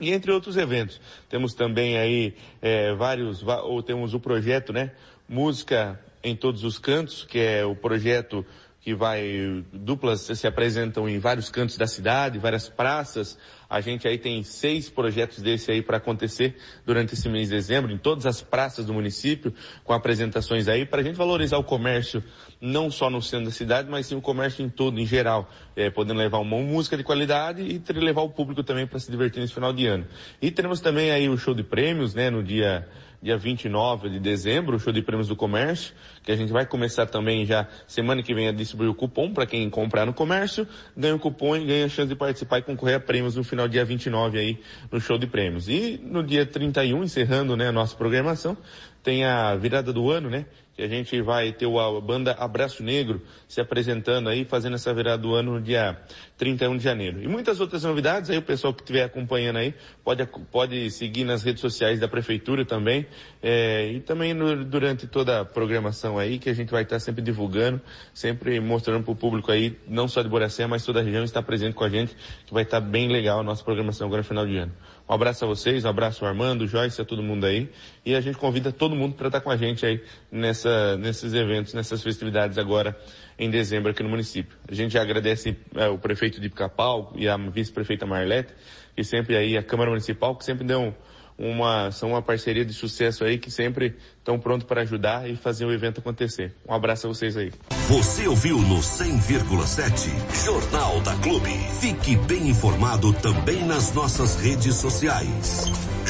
E entre outros eventos, temos também aí é, vários, ou temos o projeto, né? Música em todos os cantos, que é o projeto que vai, duplas se apresentam em vários cantos da cidade, várias praças, A gente aí tem seis projetos desse aí para acontecer durante esse mês de dezembro, em todas as praças do município, com apresentações aí, para a gente valorizar o comércio, não só no centro da cidade, mas sim o comércio em todo, em geral, é, podendo levar uma música de qualidade e levar o público também para se divertir nesse final de ano. E teremos também aí o show de prêmios, né, no dia dia 29 de dezembro, o show de prêmios do comércio, que a gente vai começar também já semana que vem a distribuir o cupom para quem comprar no comércio, ganha o cupom e ganha a chance de participar e concorrer a prêmios no final dia 29 aí no show de prêmios. E no dia 31, encerrando né, a nossa programação, tem a virada do ano, né? Que a gente vai ter a banda Abraço Negro se apresentando aí, fazendo essa virada do ano no dia 31 de janeiro. E muitas outras novidades aí, o pessoal que estiver acompanhando aí pode, pode seguir nas redes sociais da prefeitura também, é, e também no, durante toda a programação aí, que a gente vai estar sempre divulgando, sempre mostrando para o público aí, não só de Boracé, mas toda a região está presente com a gente, que vai estar bem legal a nossa programação agora no final de ano. Um abraço a vocês, um abraço ao Armando, Joyce, a todo mundo aí. E a gente convida todo mundo para estar com a gente aí nessa, nesses eventos, nessas festividades agora em dezembro aqui no município. A gente já agradece é, o prefeito de Picapau e a vice-prefeita Marlete, que sempre aí, a Câmara Municipal, que sempre deu uma, são uma parceria de sucesso aí, que sempre estão prontos para ajudar e fazer o evento acontecer. Um abraço a vocês aí. Você ouviu no 100,7 Jornal da Clube. Fique bem informado também nas nossas redes sociais.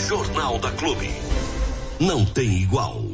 Jornal da Clube. Não tem igual.